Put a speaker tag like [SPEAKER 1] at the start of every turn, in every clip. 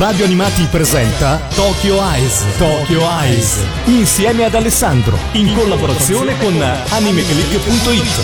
[SPEAKER 1] Radio Animati presenta Tokyo Eyes. Tokyo Eyes. Insieme ad Alessandro. In collaborazione con animeclick.it.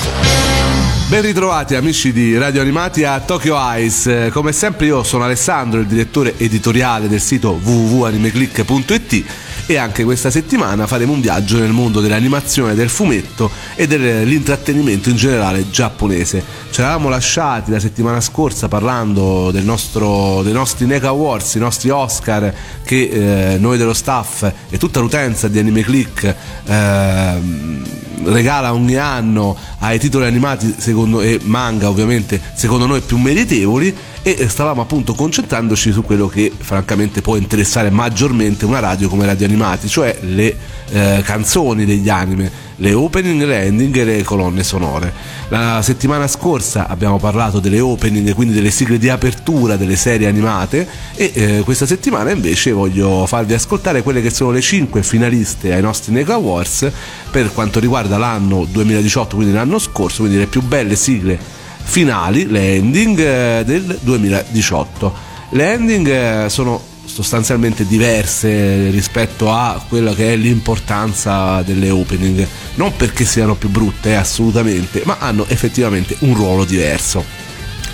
[SPEAKER 2] Ben ritrovati amici di Radio Animati a Tokyo Eyes. Come sempre io sono Alessandro, il direttore editoriale del sito www.animeclick.it e anche questa settimana faremo un viaggio nel mondo dell'animazione, del fumetto e dell'intrattenimento in generale giapponese. Ci eravamo lasciati la settimana scorsa parlando nostro, dei nostri Nega Awards, i nostri Oscar che eh, noi dello staff e tutta l'utenza di Anime Click eh, regala ogni anno ai titoli animati secondo, e manga ovviamente secondo noi più meritevoli e stavamo appunto concentrandoci su quello che francamente può interessare maggiormente una radio come Radio Animati, cioè le eh, canzoni degli anime, le opening, le ending e le colonne sonore. La settimana scorsa abbiamo parlato delle opening, quindi delle sigle di apertura delle serie animate e eh, questa settimana invece voglio farvi ascoltare quelle che sono le 5 finaliste ai nostri Nega Awards per quanto riguarda l'anno 2018, quindi l'anno scorso, quindi le più belle sigle finali, le ending eh, del 2018. Le ending eh, sono sostanzialmente diverse rispetto a quella che è l'importanza delle opening, non perché siano più brutte assolutamente, ma hanno effettivamente un ruolo diverso.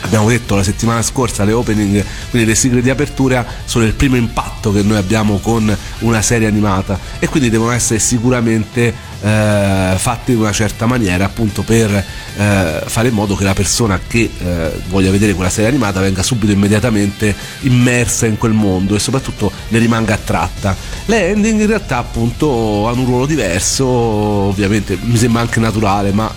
[SPEAKER 2] Abbiamo detto la settimana scorsa le opening, quindi le sigle di apertura sono il primo impatto che noi abbiamo con una serie animata. E quindi devono essere sicuramente eh, fatte in una certa maniera appunto per eh, fare in modo che la persona che eh, voglia vedere quella serie animata venga subito immediatamente immersa in quel mondo e soprattutto ne rimanga attratta. Le ending in realtà appunto hanno un ruolo diverso, ovviamente mi sembra anche naturale, ma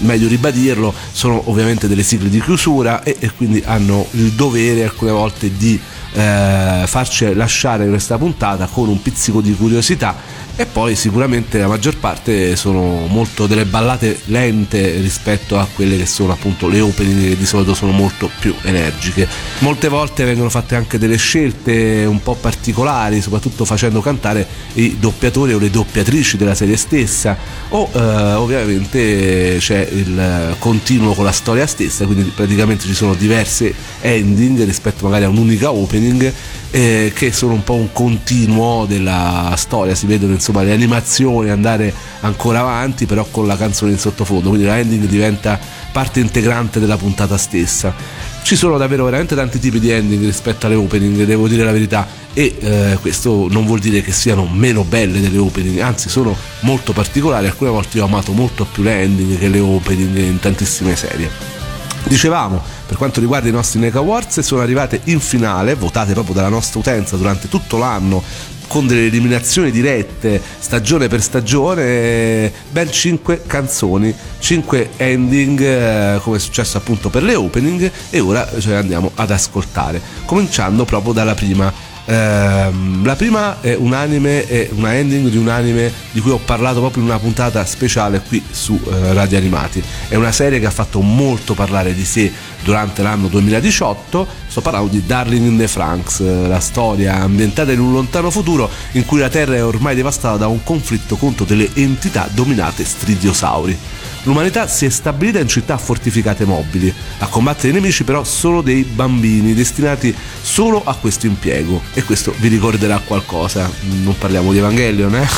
[SPEAKER 2] meglio ribadirlo, sono ovviamente delle sigle di chiusura e, e quindi hanno il dovere alcune volte di eh, farci lasciare questa puntata con un pizzico di curiosità e poi sicuramente la maggior parte sono molto delle ballate lente rispetto a quelle che sono appunto le opening che di solito sono molto più energiche. Molte volte vengono fatte anche delle scelte un po' particolari, soprattutto facendo cantare i doppiatori o le doppiatrici della serie stessa o eh, ovviamente c'è il continuo con la storia stessa, quindi praticamente ci sono diverse ending rispetto magari a un'unica opening eh, che sono un po' un continuo della storia, si vedono insomma le animazioni andare ancora avanti però con la canzone in sottofondo, quindi la ending diventa parte integrante della puntata stessa. Ci sono davvero veramente tanti tipi di ending rispetto alle opening, devo dire la verità, e eh, questo non vuol dire che siano meno belle delle opening, anzi sono molto particolari, alcune volte ho amato molto più le ending che le opening in tantissime serie. Dicevamo, per quanto riguarda i nostri Nega Awards, sono arrivate in finale, votate proprio dalla nostra utenza durante tutto l'anno con delle eliminazioni dirette stagione per stagione, ben 5 canzoni, 5 ending eh, come è successo appunto per le opening e ora ce le andiamo ad ascoltare, cominciando proprio dalla prima Ehm, la prima è un anime, è una ending di un anime di cui ho parlato proprio in una puntata speciale qui su eh, Radio Animati. È una serie che ha fatto molto parlare di sé durante l'anno 2018. Sto parlando di Darling in the Franks, eh, la storia ambientata in un lontano futuro in cui la Terra è ormai devastata da un conflitto contro delle entità dominate stridiosauri. L'umanità si è stabilita in città fortificate mobili. A combattere i nemici però solo dei bambini destinati solo a questo impiego. E questo vi ricorderà qualcosa. Non parliamo di Evangelion, eh?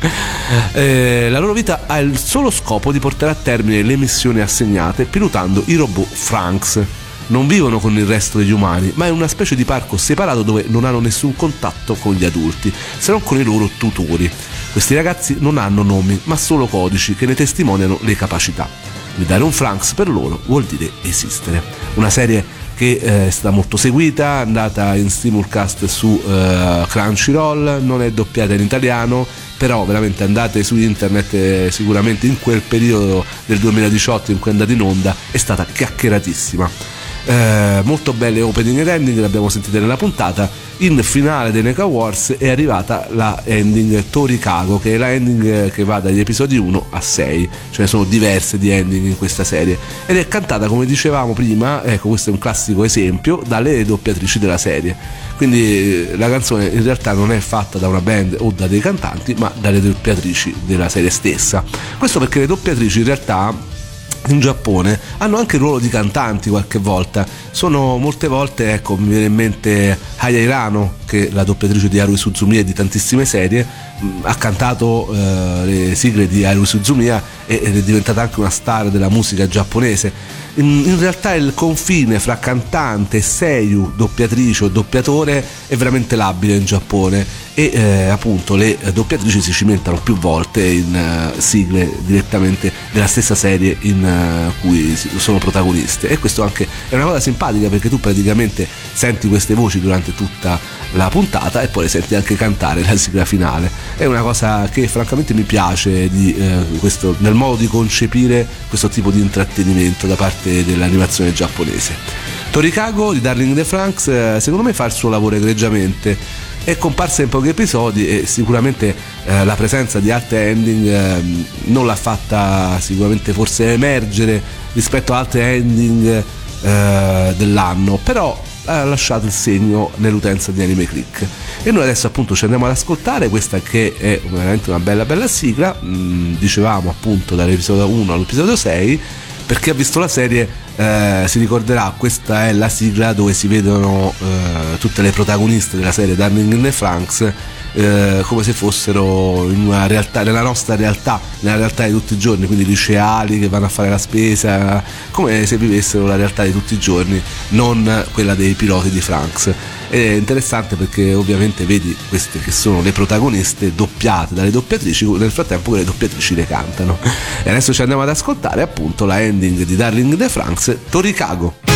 [SPEAKER 2] Eh, la loro vita ha il solo scopo di portare a termine le missioni assegnate pilotando i robot Franks. Non vivono con il resto degli umani, ma è una specie di parco separato dove non hanno nessun contatto con gli adulti, se non con i loro tutori. Questi ragazzi non hanno nomi, ma solo codici che ne testimoniano le capacità. Guidare un Franks per loro vuol dire esistere. Una serie che eh, è stata molto seguita, andata in simulcast su uh, Crunchyroll, non è doppiata in italiano, però veramente andate su internet eh, sicuramente in quel periodo del 2018 in cui è andata in onda è stata chiacchieratissima eh, molto belle opening ed ending le abbiamo sentite nella puntata in finale dei Neka Wars è arrivata la ending Torikago che è la ending che va dagli episodi 1 a 6 ce ne sono diverse di ending in questa serie. Ed è cantata come dicevamo prima ecco questo è un classico esempio dalle doppiatrici della serie. Quindi la canzone in realtà non è fatta da una band o da dei cantanti ma dalle doppiatrici della serie stessa. Questo perché le doppiatrici in realtà in Giappone hanno anche il ruolo di cantanti qualche volta. Sono molte volte, ecco, mi viene in mente Haya Hirano, che è la doppiatrice di Haruhi Suzumiya e di tantissime serie, ha cantato eh, le sigle di Haruhi Suzumiya ed è diventata anche una star della musica giapponese. In, in, realtà il confine fra cantante, seiyu, doppiatrice o doppiatore è veramente labile in Giappone e eh, appunto le doppiatrici si cimentano più volte in uh, sigle direttamente della stessa serie in uh, cui sono protagoniste e questo anche è una cosa simpatica perché tu praticamente senti queste voci durante tutta la puntata e poi le senti anche cantare la sigla finale è una cosa che francamente mi piace di, uh, questo, nel modo di concepire questo tipo di intrattenimento da parte dell'animazione giapponese. Torikago di Darling the Franks secondo me fa il suo lavoro egregiamente. È comparsa in pochi episodi e sicuramente eh, la presenza di altre ending eh, non l'ha fatta sicuramente forse emergere rispetto a altre ending eh, dell'anno. Però ha lasciato il segno nell'utenza di Anime Click. E noi adesso appunto ci andiamo ad ascoltare questa che è veramente una bella bella sigla. Mm, dicevamo appunto dall'episodio 1 all'episodio 6 per chi ha visto la serie eh, si ricorderà questa è la sigla dove si vedono eh, tutte le protagoniste della serie Darling in the Franks eh, come se fossero realtà, nella nostra realtà, nella realtà di tutti i giorni, quindi liceali che vanno a fare la spesa, come se vivessero la realtà di tutti i giorni, non quella dei piloti di Franks. Ed è interessante perché ovviamente vedi queste che sono le protagoniste doppiate dalle doppiatrici, nel frattempo che le doppiatrici le cantano. E adesso ci andiamo ad ascoltare appunto la ending di Darling the Franks, Toricago.「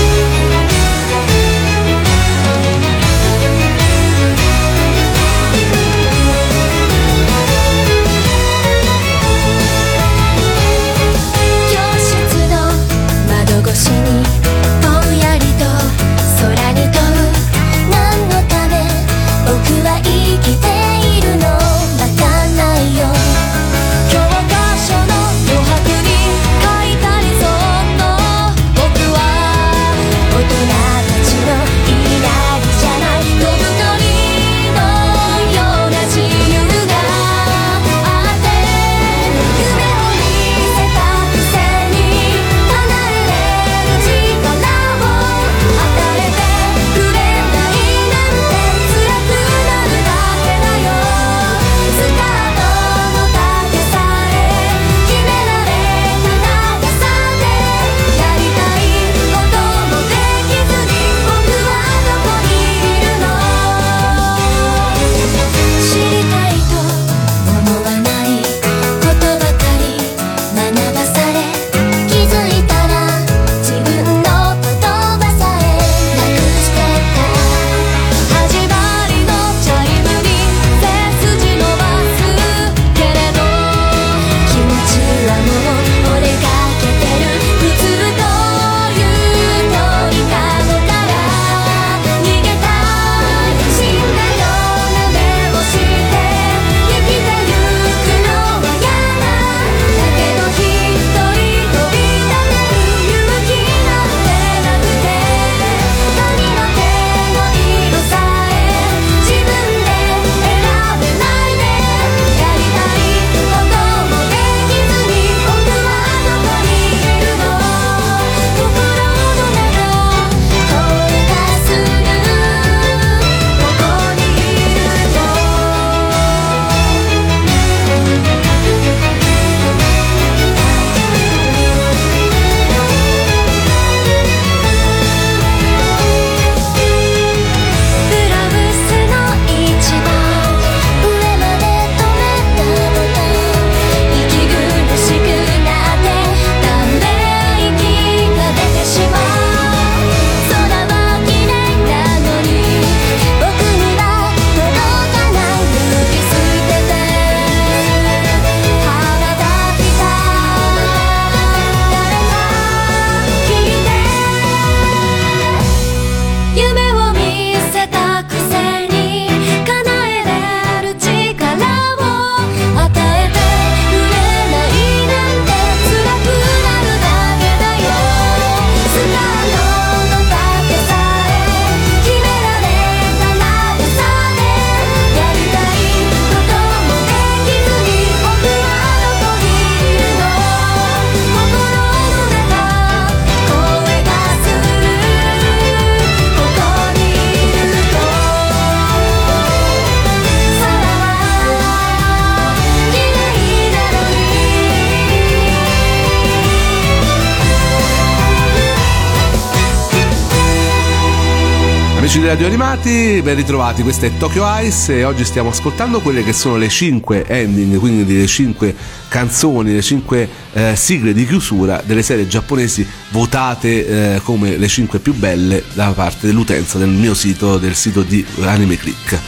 [SPEAKER 2] Animati, ben ritrovati, questa è Tokyo Ice e oggi stiamo ascoltando quelle che sono le 5 ending, quindi le 5 canzoni, le 5 eh, sigle di chiusura delle serie giapponesi votate eh, come le 5 più belle da parte dell'utenza del mio sito, del sito di Anime Click.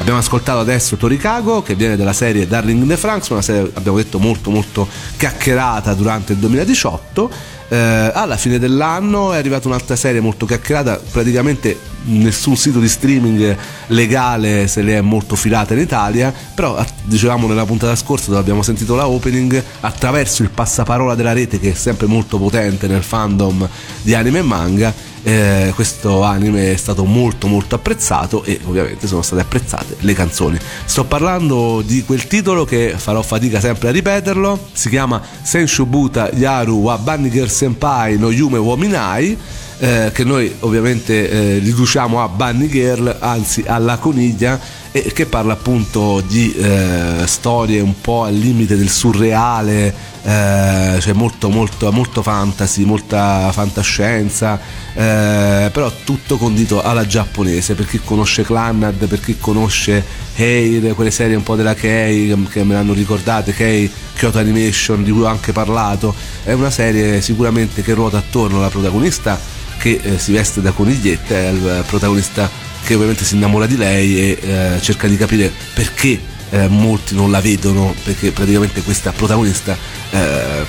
[SPEAKER 2] Abbiamo ascoltato adesso Torikago che viene dalla serie Darling in the Franks, una serie abbiamo detto molto molto chiacchierata durante il 2018 eh, alla fine dell'anno è arrivata un'altra serie molto chiacchierata, praticamente nessun sito di streaming legale se le è molto filata in Italia, però dicevamo nella puntata scorsa dove abbiamo sentito la opening, attraverso il passaparola della rete che è sempre molto potente nel fandom di anime e manga, eh, questo anime è stato molto molto apprezzato e ovviamente sono state apprezzate le canzoni. Sto parlando di quel titolo che farò fatica sempre a ripeterlo, si chiama Senshubuta Yaru wa Banniger Senpai no Yume Wominai eh, che noi ovviamente eh, riduciamo a Bunny Girl, anzi alla coniglia, e che parla appunto di eh, storie un po' al limite del surreale, eh, cioè molto, molto, molto fantasy, molta fantascienza, eh, però tutto condito alla giapponese, per chi conosce Clannad, per chi conosce Heir, quelle serie un po' della Kei che me l'hanno ricordate, Kei Kyoto Animation di cui ho anche parlato, è una serie sicuramente che ruota attorno alla protagonista che eh, si veste da coniglietta è il protagonista che ovviamente si innamora di lei e eh, cerca di capire perché eh, molti non la vedono perché praticamente questa protagonista eh,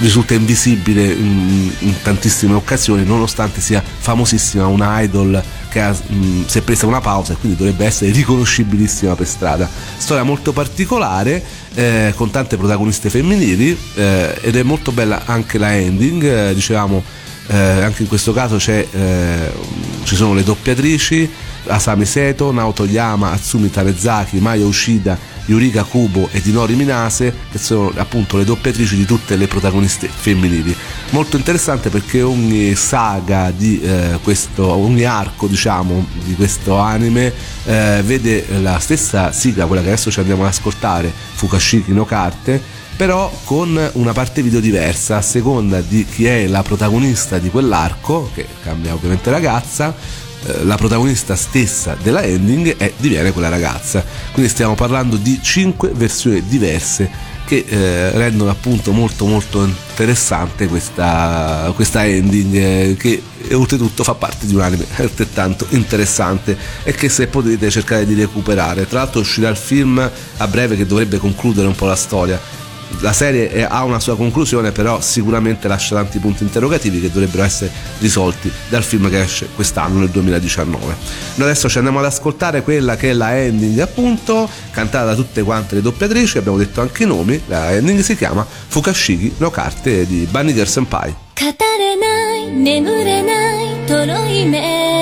[SPEAKER 2] risulta invisibile in, in, tantissime occasioni nonostante sia famosissima una idol che ha, mh, si è presa una pausa e quindi dovrebbe essere riconoscibilissima per strada. Storia molto particolare eh, con tante protagoniste femminili eh, ed è molto bella anche la ending dicevamo eh, anche in questo caso eh, ci sono le doppiatrici Asami Seto, Naoto Yama, Atsumi Tanezaki, Maya Ushida, Yurika Kubo e Dinori Minase che sono appunto le doppiatrici di tutte le protagoniste femminili. Molto interessante perché ogni saga di eh, questo ogni arco diciamo di questo anime eh, vede la stessa sigla quella che adesso ci andiamo ad ascoltare Fukashiki no Karte però con una parte video diversa. A seconda di chi è la protagonista di quell'arco, che cambia ovviamente ragazza, la protagonista stessa della ending è, diviene quella ragazza. Quindi stiamo parlando di 5 versioni diverse che eh, rendono appunto molto molto interessante questa, questa ending eh, che oltretutto fa parte di un anime altrettanto interessante e che se potete cercare di recuperare. Tra l'altro uscirà il film a breve che dovrebbe concludere un po' la storia la serie è, ha una sua conclusione, però sicuramente lascia tanti punti interrogativi che dovrebbero essere risolti dal film che esce quest'anno, nel 2019. Noi adesso ci andiamo ad ascoltare quella che è la ending, appunto, cantata da tutte quante le doppiatrici, abbiamo detto anche i nomi. La ending si chiama Fukashiki no Carte di Banniger Senpai. 語れない眠れないとろいめ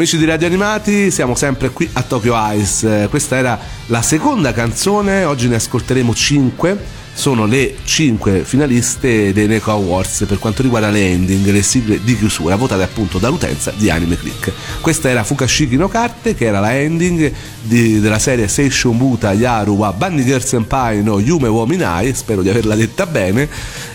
[SPEAKER 2] Amici di Radio Animati, siamo sempre qui a Tokyo Ice. Questa era la seconda canzone, oggi ne ascolteremo 5 sono le 5 finaliste dei Neko Awards per quanto riguarda le ending, le sigle di chiusura, votate appunto dall'utenza di Anime Click. Questa era Fukashiki no Karte, che era la ending di, della serie Seishun Buta Yaru wa Banniger Senpai no Yume wo Minai, spero di averla detta bene,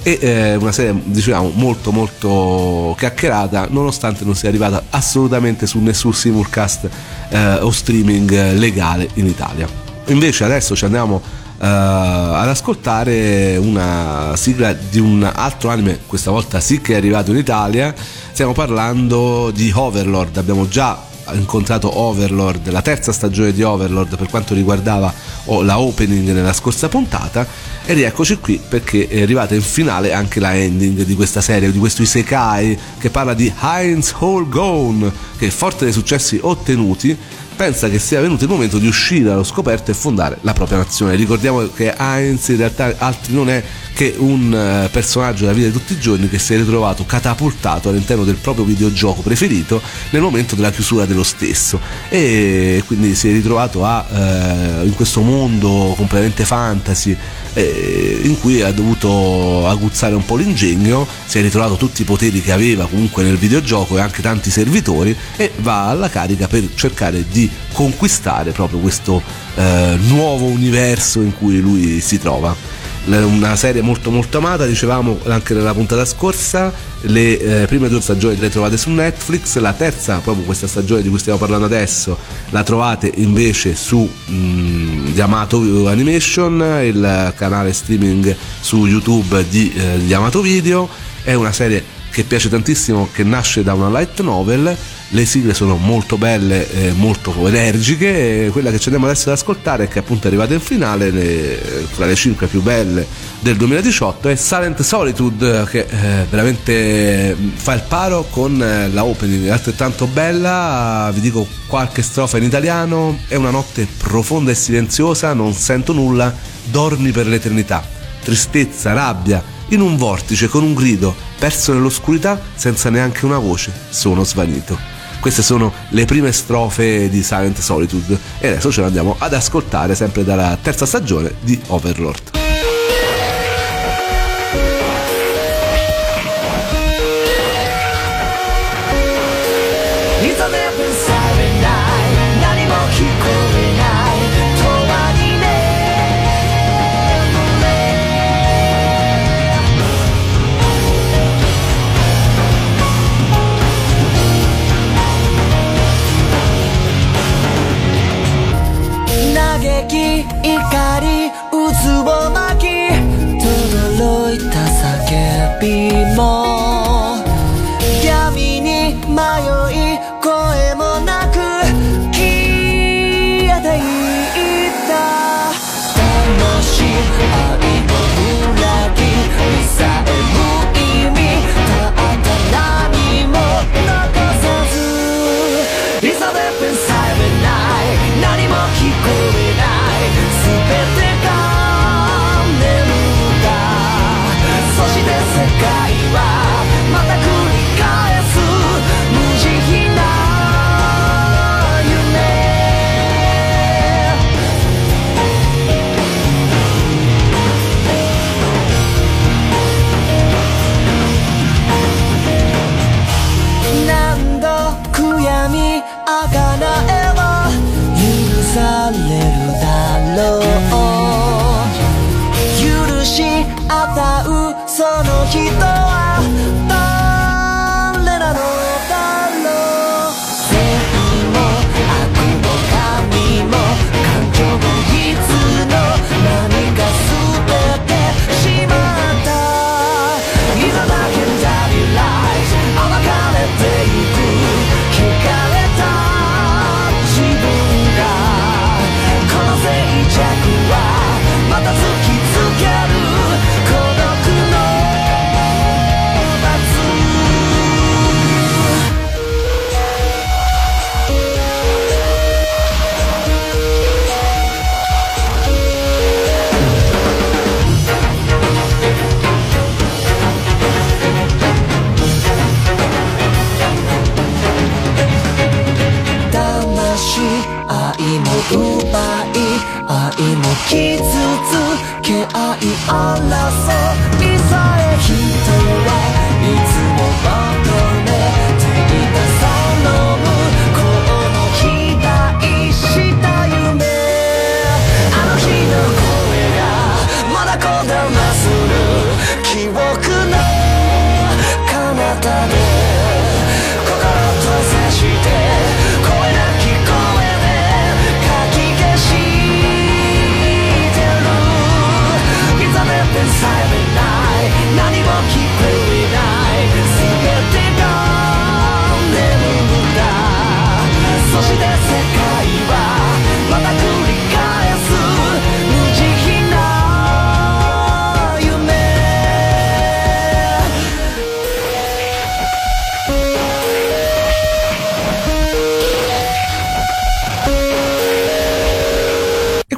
[SPEAKER 2] e eh, una serie diciamo molto molto chiacchierata, nonostante non sia arrivata assolutamente su nessun simulcast eh, o streaming legale in Italia. Invece adesso ci andiamo ad ascoltare una sigla di un altro anime, questa volta sì che è arrivato in Italia. Stiamo parlando di Overlord. Abbiamo già incontrato Overlord, la terza stagione di Overlord per quanto riguardava oh, la opening nella scorsa puntata. E rieccoci qui perché è arrivata in finale anche la ending di questa serie, di questo Isekai che parla di Heinz Hall Gone, che forte dei successi ottenuti pensa che sia venuto il momento di uscire allo scoperto e fondare la propria nazione. Ricordiamo che Heinz in realtà altri non è che un eh, personaggio della vita di tutti i giorni che si è ritrovato catapultato all'interno del proprio videogioco preferito nel momento della chiusura dello stesso e quindi si è ritrovato a, eh, in questo mondo completamente fantasy eh, in cui ha dovuto aguzzare un po' l'ingegno, si è ritrovato tutti i poteri che aveva comunque nel videogioco e anche tanti servitori e va alla carica per cercare di conquistare proprio questo eh, nuovo universo in cui lui si trova. Una serie molto molto amata, dicevamo anche nella puntata scorsa, le eh, prime due stagioni le trovate su Netflix, la terza, proprio questa stagione di cui stiamo parlando adesso, la trovate invece su mm, Yamato Animation, il canale streaming su YouTube di eh, Yamato Video, è una serie che piace tantissimo, che nasce da una light novel le sigle sono molto belle, eh, molto energiche quella che ci andiamo adesso ad ascoltare che appunto è arrivata in finale le, tra le 5 più belle del 2018 è Silent Solitude che eh, veramente fa il paro con eh, la opening altrettanto bella vi dico qualche strofa in italiano è una notte profonda e silenziosa non sento nulla dormi per l'eternità. Tristezza, rabbia in un vortice con un grido perso nell'oscurità senza neanche una voce sono svanito queste sono le prime strofe di Silent Solitude e adesso ce le andiamo ad ascoltare sempre dalla terza stagione di Overlord.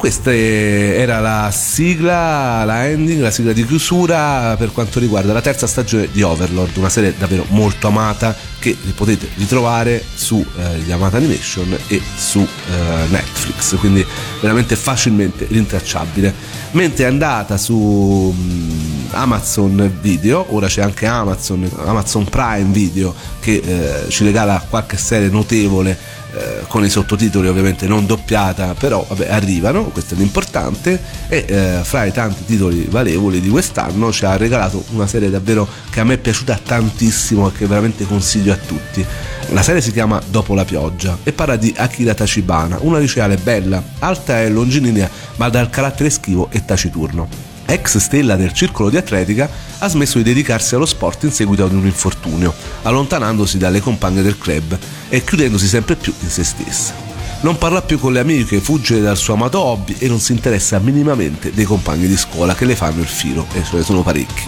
[SPEAKER 2] Questa era la sigla, la ending, la sigla di chiusura per quanto riguarda la terza stagione di Overlord, una serie davvero molto amata che potete ritrovare su eh, Yamata Animation e su eh, Netflix, quindi veramente facilmente rintracciabile. Mentre è andata su mm, Amazon Video, ora c'è anche Amazon, Amazon Prime Video che eh, ci regala qualche serie notevole eh, con i sottotitoli ovviamente non doppiata, però vabbè, arrivano, questo è l'importante e eh, fra i tanti titoli valevoli di quest'anno ci ha regalato una serie davvero che a me è piaciuta tantissimo e che veramente consiglio a tutti. La serie si chiama Dopo la pioggia e parla di Akira Tachibana, una liceale bella, alta e longilinea ma dal carattere schivo e taciturno ex stella del circolo di atletica, ha smesso di dedicarsi allo sport in seguito ad un infortunio, allontanandosi dalle compagne del club e chiudendosi sempre più in se stessa. Non parla più con le amiche, fugge dal suo amato hobby e non si interessa minimamente dei compagni di scuola che le fanno il filo, e ce ne sono parecchi.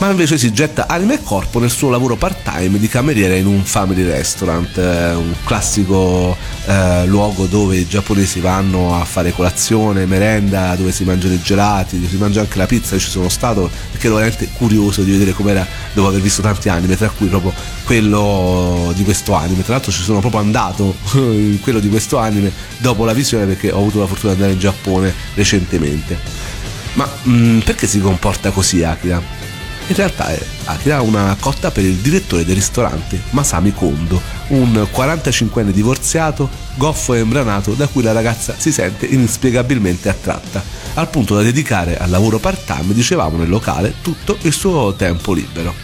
[SPEAKER 2] Ma invece si getta anima e corpo nel suo lavoro part-time di cameriera in un family restaurant, eh, un classico eh, luogo dove i giapponesi vanno a fare colazione, merenda, dove si mangiano i gelati, dove si mangia anche la pizza. Io ci sono stato perché ero veramente curioso di vedere com'era dopo aver visto tanti anime, tra cui proprio quello di questo anime. Tra l'altro ci sono proprio andato in quello di questo anime dopo la visione perché ho avuto la fortuna di andare in Giappone recentemente. Ma mh, perché si comporta così Akira? In realtà è Akira una cotta per il direttore del ristorante Masami Kondo, un 45enne divorziato, goffo e imbranato da cui la ragazza si sente inspiegabilmente attratta, al punto da dedicare al lavoro part-time, dicevamo nel locale, tutto il suo tempo libero.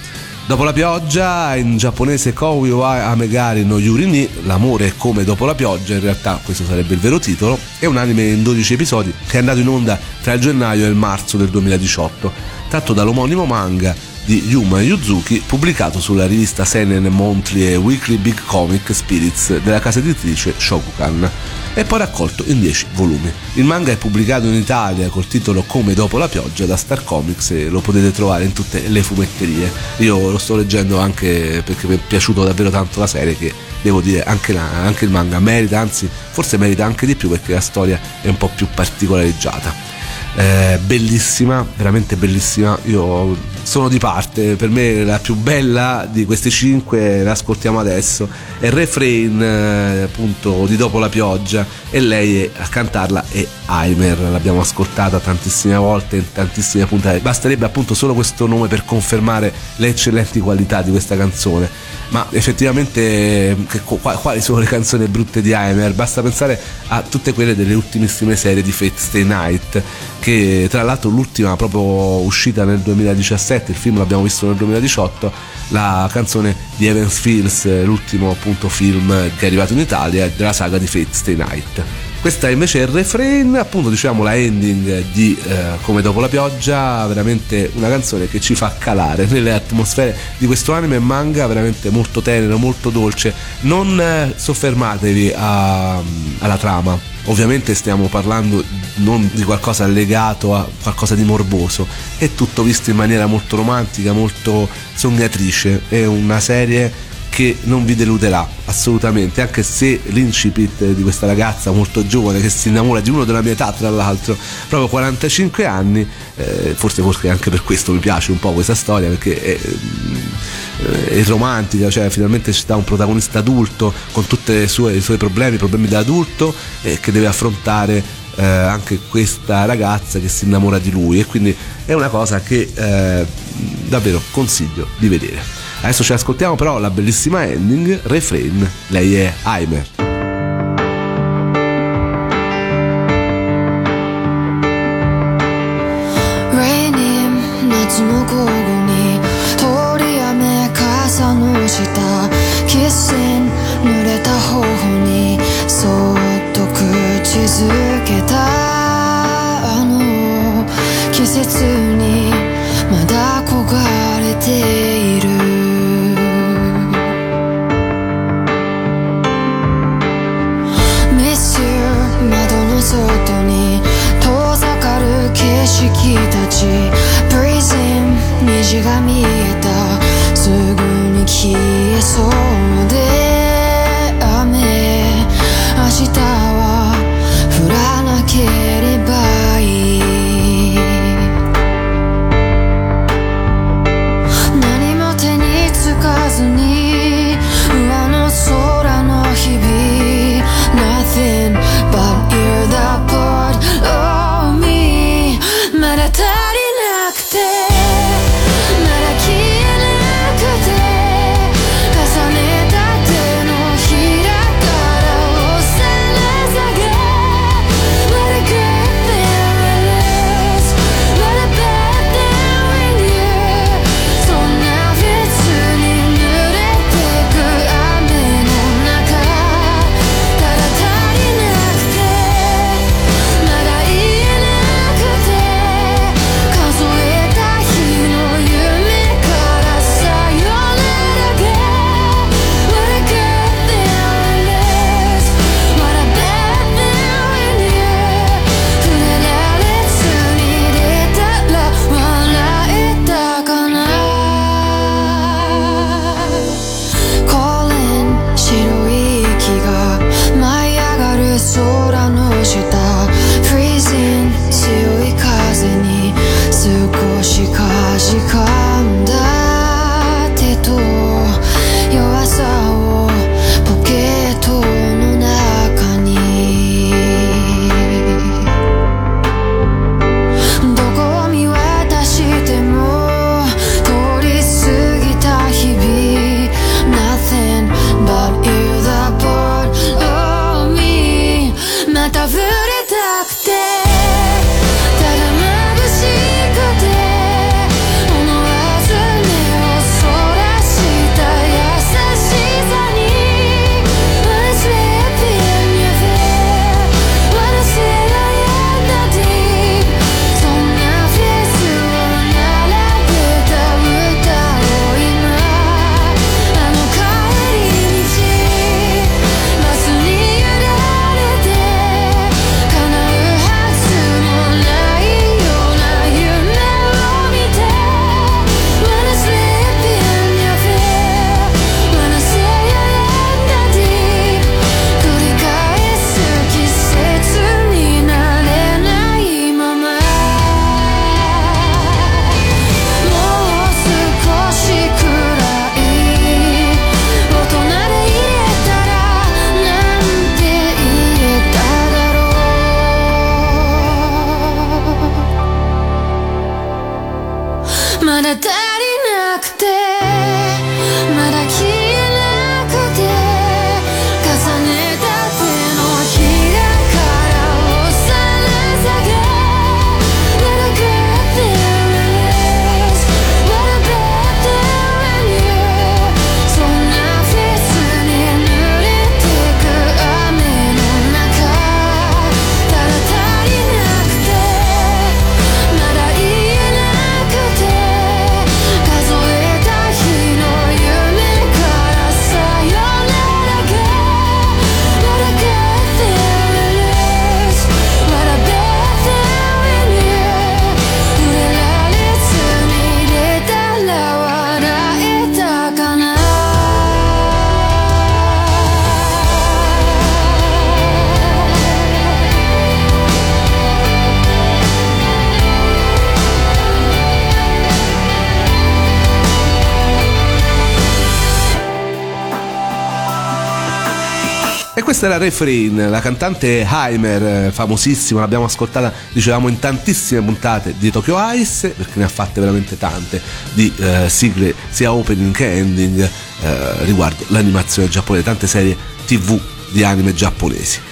[SPEAKER 2] Dopo la pioggia, in giapponese Koui wa Amegari no Yurini, l'amore è come dopo la pioggia, in realtà questo sarebbe il vero titolo, è un anime in 12 episodi che è andato in onda tra il gennaio e il marzo del 2018, tratto dall'omonimo manga di Yuma Yuzuki pubblicato sulla rivista Seinen Monthly e Weekly Big Comic Spirits della casa editrice Shokukan e poi raccolto in 10 volumi. Il manga è pubblicato in Italia col titolo Come dopo la pioggia da Star Comics e lo potete trovare in tutte le fumetterie. Io lo sto leggendo anche perché mi è piaciuto davvero tanto la serie che devo dire anche, la, anche il manga merita, anzi forse merita anche di più perché la storia è un po' più particolareggiata. Eh, bellissima, veramente bellissima. Io sono di parte, per me la più bella di queste cinque la ascoltiamo adesso. È il refrain eh, appunto di Dopo la pioggia e lei è, a cantarla è Aimer, l'abbiamo ascoltata tantissime volte in tantissime puntate. Basterebbe appunto solo questo nome per confermare le eccellenti qualità di questa canzone. Ma effettivamente che, quali sono le canzoni brutte di Aimer? Basta pensare a tutte quelle delle ultimissime serie di Fate Stay Night che tra l'altro l'ultima proprio uscita nel 2017, il film l'abbiamo visto nel 2018, la canzone di Evans Fields, l'ultimo appunto film che è arrivato in Italia della saga di Fate Stay Night. Questa invece è il refrain, appunto diciamo la ending di eh, Come dopo la pioggia, veramente una canzone che ci fa calare nelle atmosfere di questo anime manga, veramente molto tenero, molto dolce. Non eh, soffermatevi a, alla trama, ovviamente stiamo parlando non di qualcosa legato a qualcosa di morboso, è tutto visto in maniera molto romantica, molto sognatrice, è una serie che non vi deluderà assolutamente, anche se l'incipit di questa ragazza molto giovane che si innamora di uno della mia età, tra l'altro, proprio 45 anni, eh, forse, forse anche per questo mi piace un po' questa storia perché è, è romantica, cioè finalmente ci sta un protagonista adulto con tutti i suoi problemi, problemi da adulto eh, che deve affrontare eh, anche questa ragazza che si innamora di lui e quindi è una cosa che eh, davvero consiglio di vedere. Adesso ci ascoltiamo però la bellissima ending, refrain, lei è Aimer.
[SPEAKER 3] えたすぐに消えそうで雨明日は降らなけれ
[SPEAKER 2] questa era Refrain, la cantante Heimer, famosissima, l'abbiamo ascoltata, dicevamo, in tantissime puntate di Tokyo Ice, perché ne ha fatte veramente tante di eh, sigle sia opening che ending eh, riguardo l'animazione giapponese, tante serie tv di anime giapponesi.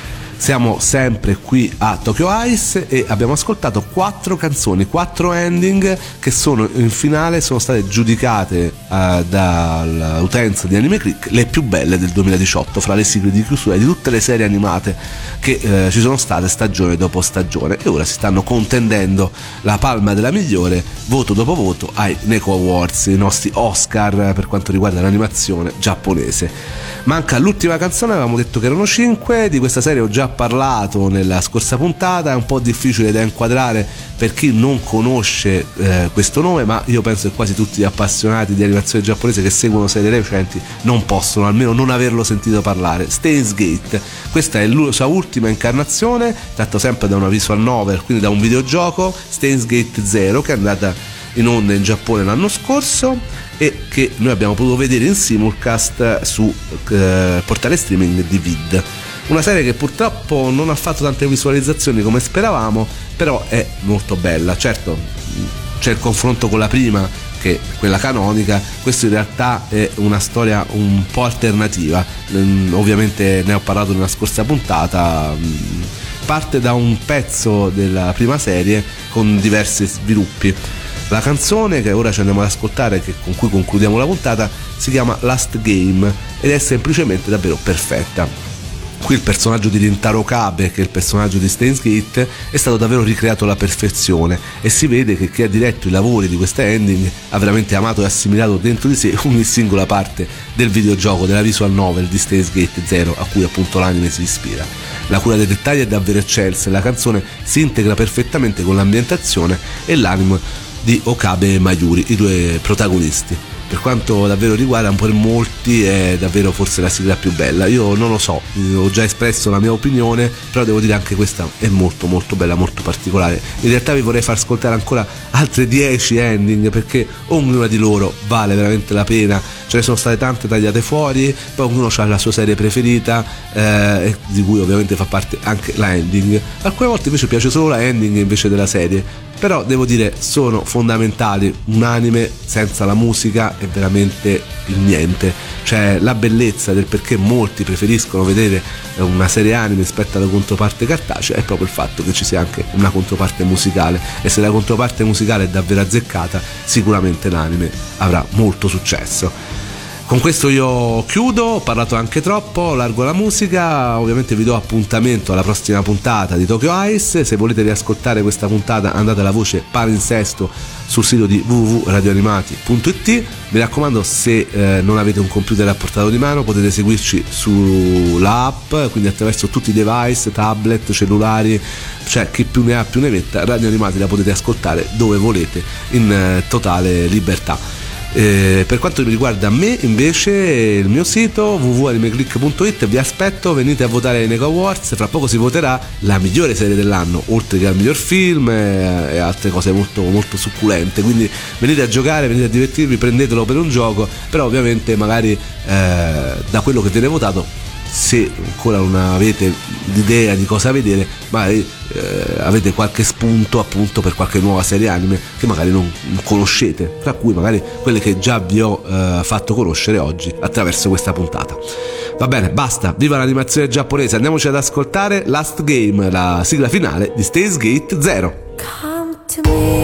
[SPEAKER 2] Siamo sempre qui a Tokyo Ice e abbiamo ascoltato quattro canzoni, quattro ending che sono in finale sono state giudicate eh, dall'utenza di Anime Click le più belle del 2018 fra le sigle di chiusura di tutte le serie animate che eh, ci sono state stagione dopo stagione e ora si stanno contendendo la palma della migliore voto dopo voto ai Neko Awards, i nostri Oscar per quanto riguarda l'animazione giapponese. Manca l'ultima canzone, avevamo detto che erano 5, di questa serie ho già parlato nella scorsa puntata, è un po' difficile da inquadrare per chi non conosce eh, questo nome, ma io penso che quasi tutti gli appassionati di animazione giapponese che seguono serie recenti non possono almeno non averlo sentito parlare. Stains Gate, questa è la sua ultima incarnazione, tratto sempre da una visual novel, quindi da un videogioco, Stains Gate 0, che è andata in onda in Giappone l'anno scorso e che noi abbiamo potuto vedere in simulcast su eh, portale streaming di Vid. Una serie che purtroppo non ha fatto tante visualizzazioni come speravamo, però è molto bella. Certo, c'è il confronto con la prima, che è quella canonica, questo in realtà è una storia un po' alternativa. Mm, Ovviamente ne ho parlato nella scorsa puntata. mm, Parte da un pezzo della prima serie con diversi sviluppi. La canzone che ora ci andiamo ad ascoltare, che con cui concludiamo la puntata, si chiama Last Game ed è semplicemente davvero perfetta. Qui il personaggio di Rintaro Kabe, che è il personaggio di Stains Gate, è stato davvero ricreato alla perfezione e si vede che chi ha diretto i lavori di questa ending ha veramente amato e assimilato dentro di sé ogni singola parte del videogioco, della visual novel di Stains Gate 0 a cui appunto l'anime si ispira. La cura dei dettagli è davvero eccelsa e la canzone si integra perfettamente con l'ambientazione e l'animo di Okabe e Mayuri, i due protagonisti. Per quanto davvero riguarda, per molti è davvero forse la sigla più bella. Io non lo so, ho già espresso la mia opinione, però devo dire anche questa è molto molto bella, molto particolare. In realtà vi vorrei far ascoltare ancora altre 10 ending perché ognuna di loro vale veramente la pena. Ce ne sono state tante tagliate fuori, poi ognuno ha la sua serie preferita, eh, di cui ovviamente fa parte anche la ending. Alcune volte invece piace solo la ending invece della serie però devo dire sono fondamentali. Un anime senza la musica è veramente il niente. Cioè la bellezza del perché molti preferiscono vedere una serie anime rispetto alla controparte cartacea è proprio il fatto che ci sia anche una controparte musicale. E se la controparte musicale è davvero azzeccata sicuramente l'anime avrà molto successo con questo io chiudo, ho parlato anche troppo, largo la musica, ovviamente vi do appuntamento alla prossima puntata di Tokyo Ice, se volete riascoltare questa puntata andate alla voce palinsesto sul sito di www.radioanimati.it, mi raccomando se eh, non avete un computer a portata di mano potete seguirci sulla app, quindi attraverso tutti i device, tablet, cellulari, cioè chi più ne ha più ne metta, Radio Animati la potete ascoltare dove volete in eh, totale libertà. Eh, per quanto riguarda me invece il mio sito www.animeclick.it vi aspetto venite a votare ai Nego Awards fra poco si voterà la migliore serie dell'anno oltre che al miglior film e, e altre cose molto, molto succulente. Quindi venite a giocare venite a divertirvi prendetelo per un gioco però ovviamente magari eh, da quello che viene votato se ancora non avete l'idea di cosa vedere, magari eh, avete qualche spunto appunto per qualche nuova serie anime che magari non, non conoscete, tra cui magari quelle che già vi ho eh, fatto conoscere oggi attraverso questa puntata. Va bene, basta, viva l'animazione giapponese, andiamoci ad ascoltare Last Game, la sigla finale di Stays Gate 0.
[SPEAKER 3] Come to me,